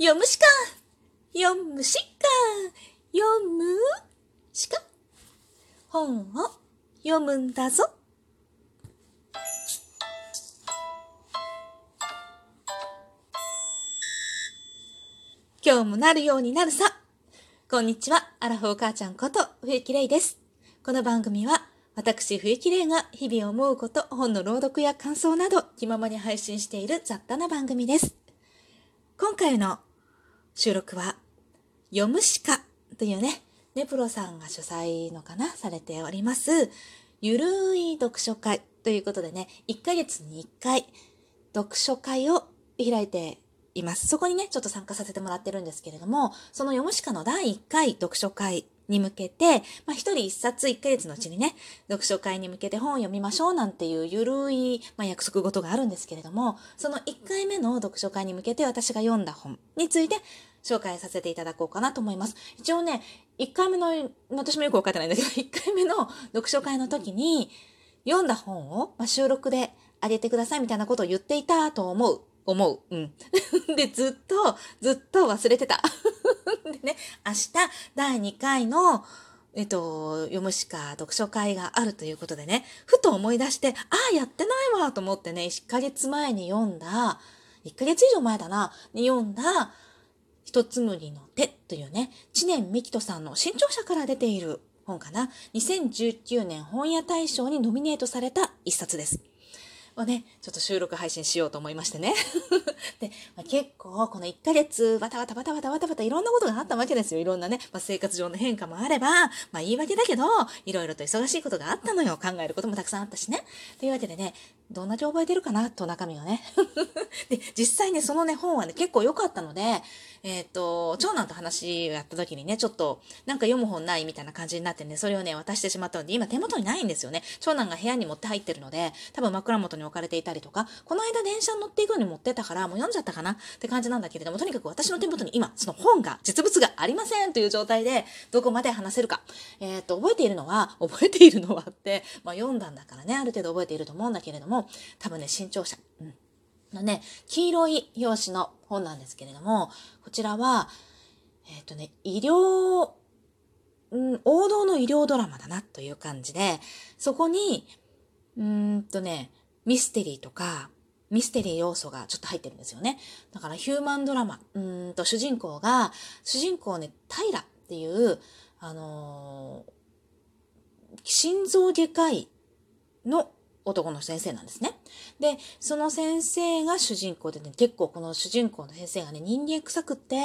読むしか読むしか読むしか本を読むんだぞ。今日もなるようになるさ。こんにちは、アラフォー母ちゃんこと冬木玲です。この番組は私冬木玲が日々思うこと、本の朗読や感想など気ままに配信している雑多な番組です。今回の収録は、読むしかというね、ネプロさんが主催のかな、されております、ゆるい読書会ということでね、1ヶ月に1回、読書会を開いています。そこにね、ちょっと参加させてもらってるんですけれども、その読むしかの第1回読書会に向けて、まあ一人一冊1ヶ月のうちにね、読書会に向けて本を読みましょうなんていうゆるい、まあ、約束事があるんですけれども、その1回目の読書会に向けて私が読んだ本について紹介させていただこうかなと思います。一応ね、1回目の、私もよくわかってないんだけど、1回目の読書会の時に、読んだ本を、まあ、収録であげてくださいみたいなことを言っていたと思う。思う。うん。で、ずっと、ずっと忘れてた。でね、明日、第2回の、えっと、読むしか読書会があるということでね、ふと思い出して、ああ、やってないわと思ってね、1ヶ月前に読んだ、1ヶ月以上前だな、に読んだ、一つむりの手というね、知念美希人さんの新潮社から出ている本かな。2019年本屋大賞にノミネートされた一冊です。をね、ちょっと収録配信しようと思いましてね。で、まあ、結構この1ヶ月バタバタバタバタバタバタいろんなことがあったわけですよ。いろんなね、まあ、生活上の変化もあれば、まあ言い訳だけど、いろいろと忙しいことがあったのよ。考えることもたくさんあったしね。というわけでね、どんだけ覚えてるかな？と中身がね。で、実際ね、そのね、本はね、結構良かったので、えっ、ー、と、長男と話をやった時にね、ちょっと、なんか読む本ないみたいな感じになってね、それをね、渡してしまったので、今手元にないんですよね。長男が部屋に持って入ってるので、多分枕元に置かれていたりとか、この間電車に乗っていくのに持ってたから、もう読んじゃったかなって感じなんだけれども、とにかく私の手元に今、その本が、実物がありませんという状態で、どこまで話せるか。えっ、と、覚えているのは、覚えているのはって、まあ読んだんだからね、ある程度覚えていると思うんだけれども、多分ね、新潮社。うん。のね、黄色い表紙の本なんですけれども、こちらは、えっ、ー、とね、医療、うん、王道の医療ドラマだなという感じで、そこに、うんとね、ミステリーとか、ミステリー要素がちょっと入ってるんですよね。だからヒューマンドラマ、うんと主人公が、主人公ね、平っていう、あのー、心臓外科医の男の先生なんですね。で、その先生が主人公でね、結構この主人公の先生がね、人間臭くって、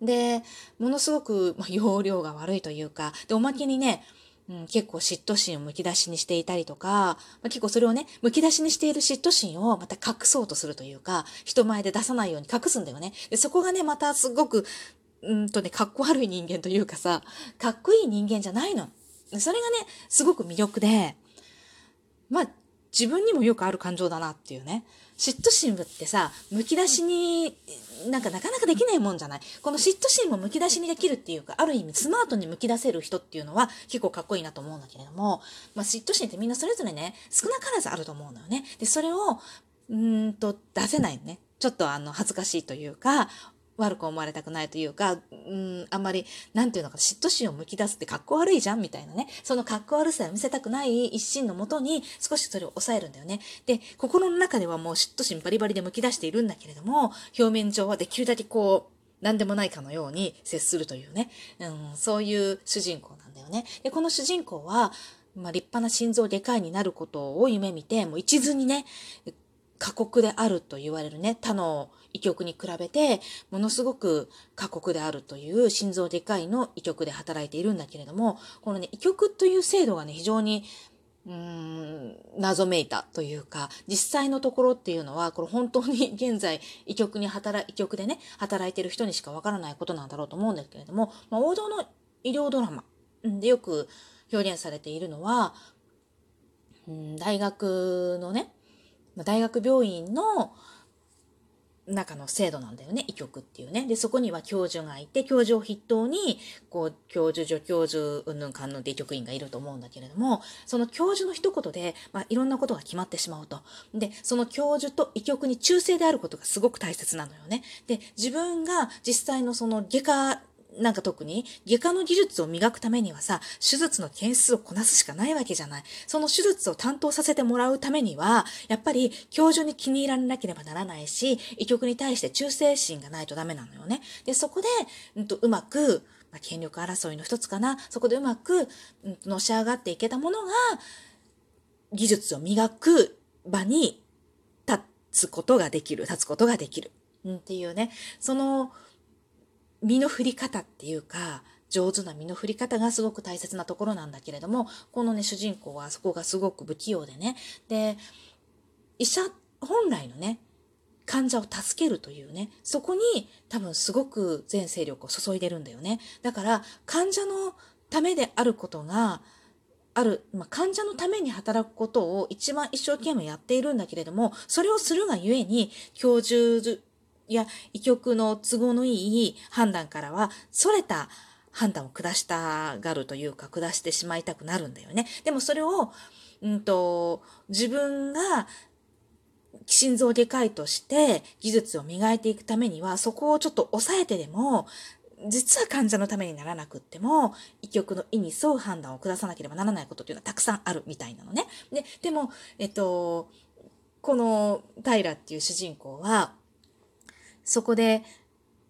で、ものすごく、まあ、容量が悪いというか、で、おまけにね、うん、結構嫉妬心をむき出しにしていたりとか、まあ、結構それをね、むき出しにしている嫉妬心をまた隠そうとするというか、人前で出さないように隠すんだよね。で、そこがね、またすごく、うんとね、かっこ悪い人間というかさ、かっこいい人間じゃないの。それがね、すごく魅力で、まあ、自分にもよくある感情だなっていうね。嫉妬心ってさ、むき出しに、なんかなかなかできないもんじゃない？この嫉妬心もむき出しにできるっていうか、ある意味スマートにむき出せる人っていうのは結構かっこいいなと思うんだけれども、まあ、嫉妬心ってみんなそれぞれね、少なからずあると思うのよね。で、それを、うんと出せないね。ちょっとあの恥ずかしいというか、悪く思われたくないというか、うん、あんまり、なんていうのか、嫉妬心をむき出すって格好悪いじゃんみたいなね。その格好悪さを見せたくない一心のもとに、少しそれを抑えるんだよね。で、心の中ではもう嫉妬心バリバリでむき出しているんだけれども、表面上はできるだけこう、何でもないかのように接するというね、うん、そういう主人公なんだよね。で、この主人公は、まあ、立派な心臓外科医になることを夢見て、もう一途にね、過酷であると言われるね、他の医局に比べて、ものすごく過酷であるという心臓外科医の医局で働いているんだけれども、このね、医局という制度がね、非常にうーん、謎めいたというか、実際のところっていうのは、これ本当に 現在、医局に働、医局でね、働いてる人にしかわからないことなんだろうと思うんですけれども、まあ、王道の医療ドラマでよく表現されているのは、うん、大学のね、大学病院の中の制度なんだよね、医局っていうね。で、そこには教授がいて、教授を筆頭に、こう、教授、助教授、うんぬんかんぬんって医局員がいると思うんだけれども、その教授の一言で、まあ、いろんなことが決まってしまうと。で、その教授と医局に忠誠であることがすごく大切なのよね。で、自分が実際のその外科なんか特に外科の技術を磨くためにはさ、手術の件数をこなすしかないわけじゃない。その手術を担当させてもらうためには、やっぱり教授に気に入られなければならないし、医局に対して忠誠心がないとダメなのよね。で、そこで、うんと、うまく、まあ、権力争いの一つかな。そこでうまく、うん、のし上がっていけたものが、技術を磨く場に立つことができる、立つことができる。うん、っていうね、その、身の振り方っていうか、上手な身の振り方がすごく大切なところなんだけれども、このね、主人公はそこがすごく不器用でね。で、医者本来のね、患者を助けるというね、そこに多分すごく全勢力を注いでるんだよね。だから患者のためであることが、ある、まあ、患者のために働くことを一番一生懸命やっているんだけれども、それをするがゆえに、教授や、医局の都合のいい判断からは、それた判断を下したがるというか、下してしまいたくなるんだよね。でもそれを、うんと、自分が心臓外科医として技術を磨いていくためには、そこをちょっと抑えてでも、実は患者のためにならなくっても、医局の意に沿う判断を下さなければならないことっていうのはたくさんあるみたいなのね。で、でも、えっと、この平っていう主人公は、そこで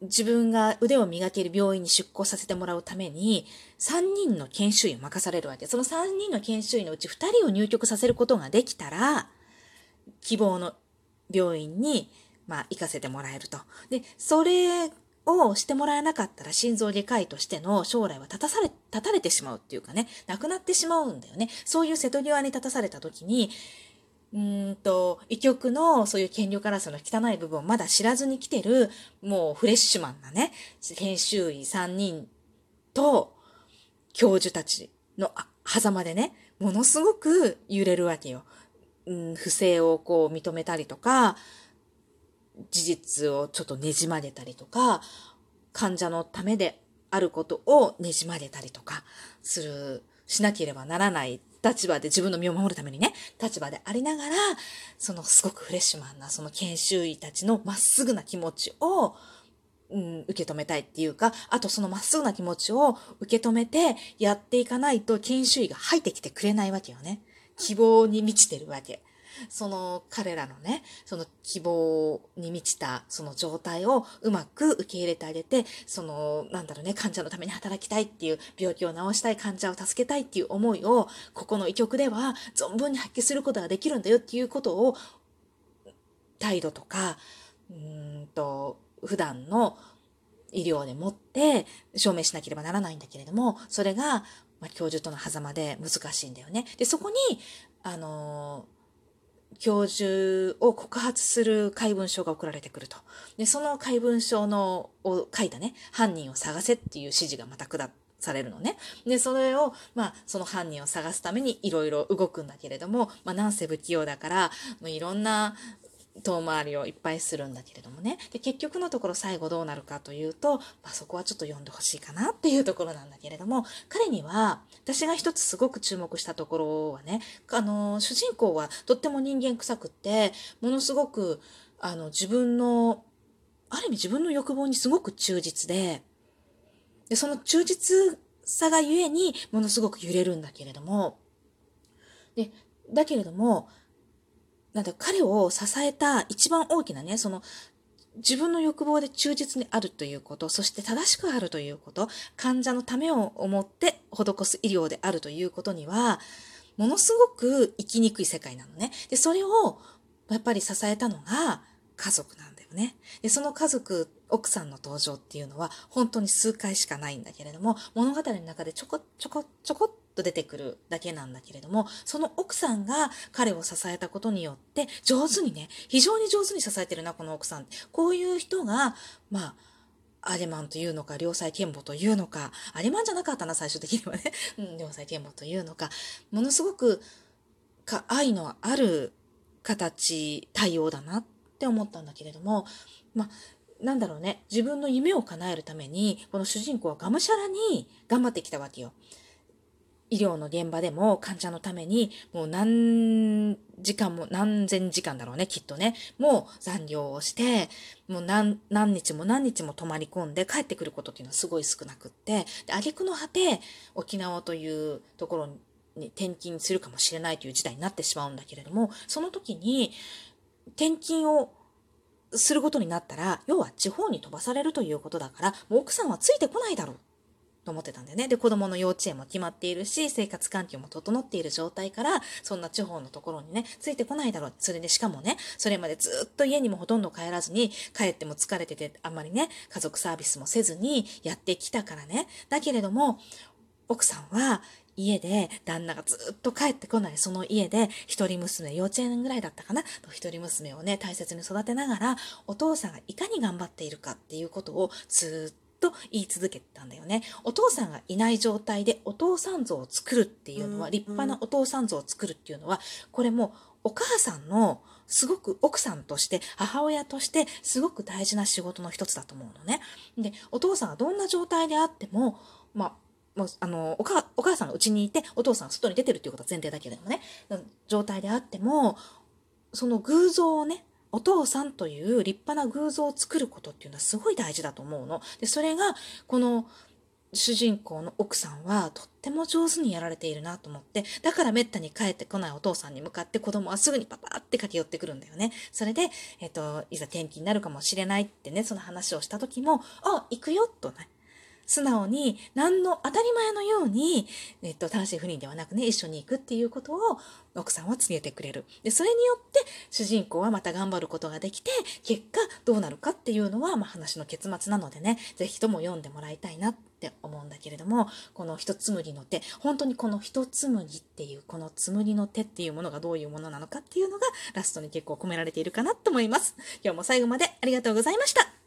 自分が腕を磨ける病院に出向させてもらうために、3人の研修医を任されるわけ。その3人の研修医のうち2人を入局させることができたら、希望の病院に、まあ、行かせてもらえると。で、それをしてもらえなかったら心臓外科医としての将来は立たされ、立たれてしまうっていうかね、なくなってしまうんだよね。そういう瀬戸際に立たされた時に、うんと、医局のそういう権力争いの汚い部分をまだ知らずに来てる、もうフレッシュマンなね、研修医3人と教授たちの狭間でね、ものすごく揺れるわけよ。うん、不正をこう認めたりとか、事実をちょっとねじ曲げたりとか、患者のためであることをねじ曲げたりとかする、しなければならない立場で自分の身を守るためにね、立場でありながら、そのすごくフレッシュマンなその研修医たちのまっすぐな気持ちを、うん、受け止めたいっていうか、あとそのまっすぐな気持ちを受け止めてやっていかないと研修医が入ってきてくれないわけよね。希望に満ちてるわけ。その彼らのね、その希望に満ちたその状態をうまく受け入れてあげて、その、なんだろうね、患者のために働きたいっていう、病気を治したい患者を助けたいっていう思いを、ここの医局では存分に発揮することができるんだよっていうことを、態度とか、うんと、普段の医療でもって証明しなければならないんだけれども、それが、まあ、教授との狭間で難しいんだよね。で、そこに、あのー教授を告発する怪文書が送られてくると。で、その怪文書の、を書いたね、犯人を探せっていう指示がまた下されるのね。で、それを、まあ、その犯人を探すためにいろいろ動くんだけれども、まあ、なんせ不器用だから、もういろんな遠回りをいっぱいするんだけれどもね。で、結局のところ最後どうなるかというと、まあ、そこはちょっと読んでほしいかなっていうところなんだけれども、彼には、私が一つすごく注目したところはね、あの、主人公はとっても人間臭くって、ものすごく、あの、自分の、ある意味自分の欲望にすごく忠実で、で、その忠実さがゆえに、ものすごく揺れるんだけれども、で、だけれども、なんだ、彼を支えた一番大きなね、その、自分の欲望で忠実にあるということ、そして正しくあるということ、患者のためを思って施す医療であるということには、ものすごく生きにくい世界なのね。で、それをやっぱり支えたのが家族なんだよね。で、その家族、奥さんの登場っていうのは本当に数回しかないんだけれども、物語の中でちょこちょこちょこっと出てくるだけなんだけれども、その奥さんが彼を支えたことによって、上手にね、非常に上手に支えてるな、この奥さん。こういう人が、まあ、アレマンというのか、良妻賢母というのか、アレマンじゃなかったな、最終的にはね。良妻賢母というのか、ものすごく、か、愛のある形、対応だなって思ったんだけれども、まあ、なんだろうね、自分の夢を叶えるために、この主人公はがむしゃらに頑張ってきたわけよ。医療の現場でも患者のためにもう何時間も何千時間だろうね、きっとね。もう残業をして、もう何何日も何日も泊まり込んで帰ってくることっていうのはすごい少なくって、で、挙句の果て、沖縄というところに転勤するかもしれないという事態になってしまうんだけれども、その時に転勤をすることになったら、要は地方に飛ばされるということだから、もう奥さんはついてこないだろうと思ってたんだよね。で、子供の幼稚園も決まっているし、生活環境も整っている状態から、そんな地方のところにね、ついてこないだろう。それでしかもね、それまでずっと家にもほとんど帰らずに、帰っても疲れてて、あんまりね、家族サービスもせずにやってきたからね。だけれども、奥さんは家で旦那がずっと帰ってこないその家で一人娘幼稚園ぐらいだったかな一人娘をね大切に育てながらお父さんがいかに頑張っているかっていうことをずっと言い続けたんだよね。お父さんがいない状態でお父さん像を作るっていうのは、立派なお父さん像を作るっていうのは、これもお母さんのすごく奥さんとして母親としてすごく大事な仕事の一つだと思うのね。で、お父さんがどんな状態であっても、まあ、もうあのお母お母さんが家にいてお父さんが外に出てるっていうことは前提だけれどもね状態であってもその偶像をねお父さんという立派な偶像を作ることっていうのはすごい大事だと思うの。で、それが、この主人公の奥さんはとっても上手にやられているなと思って、だからめったに帰ってこないお父さんに向かって子供はすぐにパパって駆け寄ってくるんだよね。それで、えっ、と、いざ転機になるかもしれないってね、その話をした時も、あ、行くよとね、素直に何の当たり前のように、えっと、単身赴任ではなくね、一緒に行くっていうことを奥さんは告げてくれる。で、それによって主人公はまた頑張ることができて、結果どうなるかっていうのは、まあ、話の結末なのでね、ぜひとも読んでもらいたいなって思うんだけれども、この一つむりの手、本当にこの一つむりっていう、このつむりの手っていうものがどういうものなのかっていうのがラストに結構込められているかなと思います。今日も最後までありがとうございました。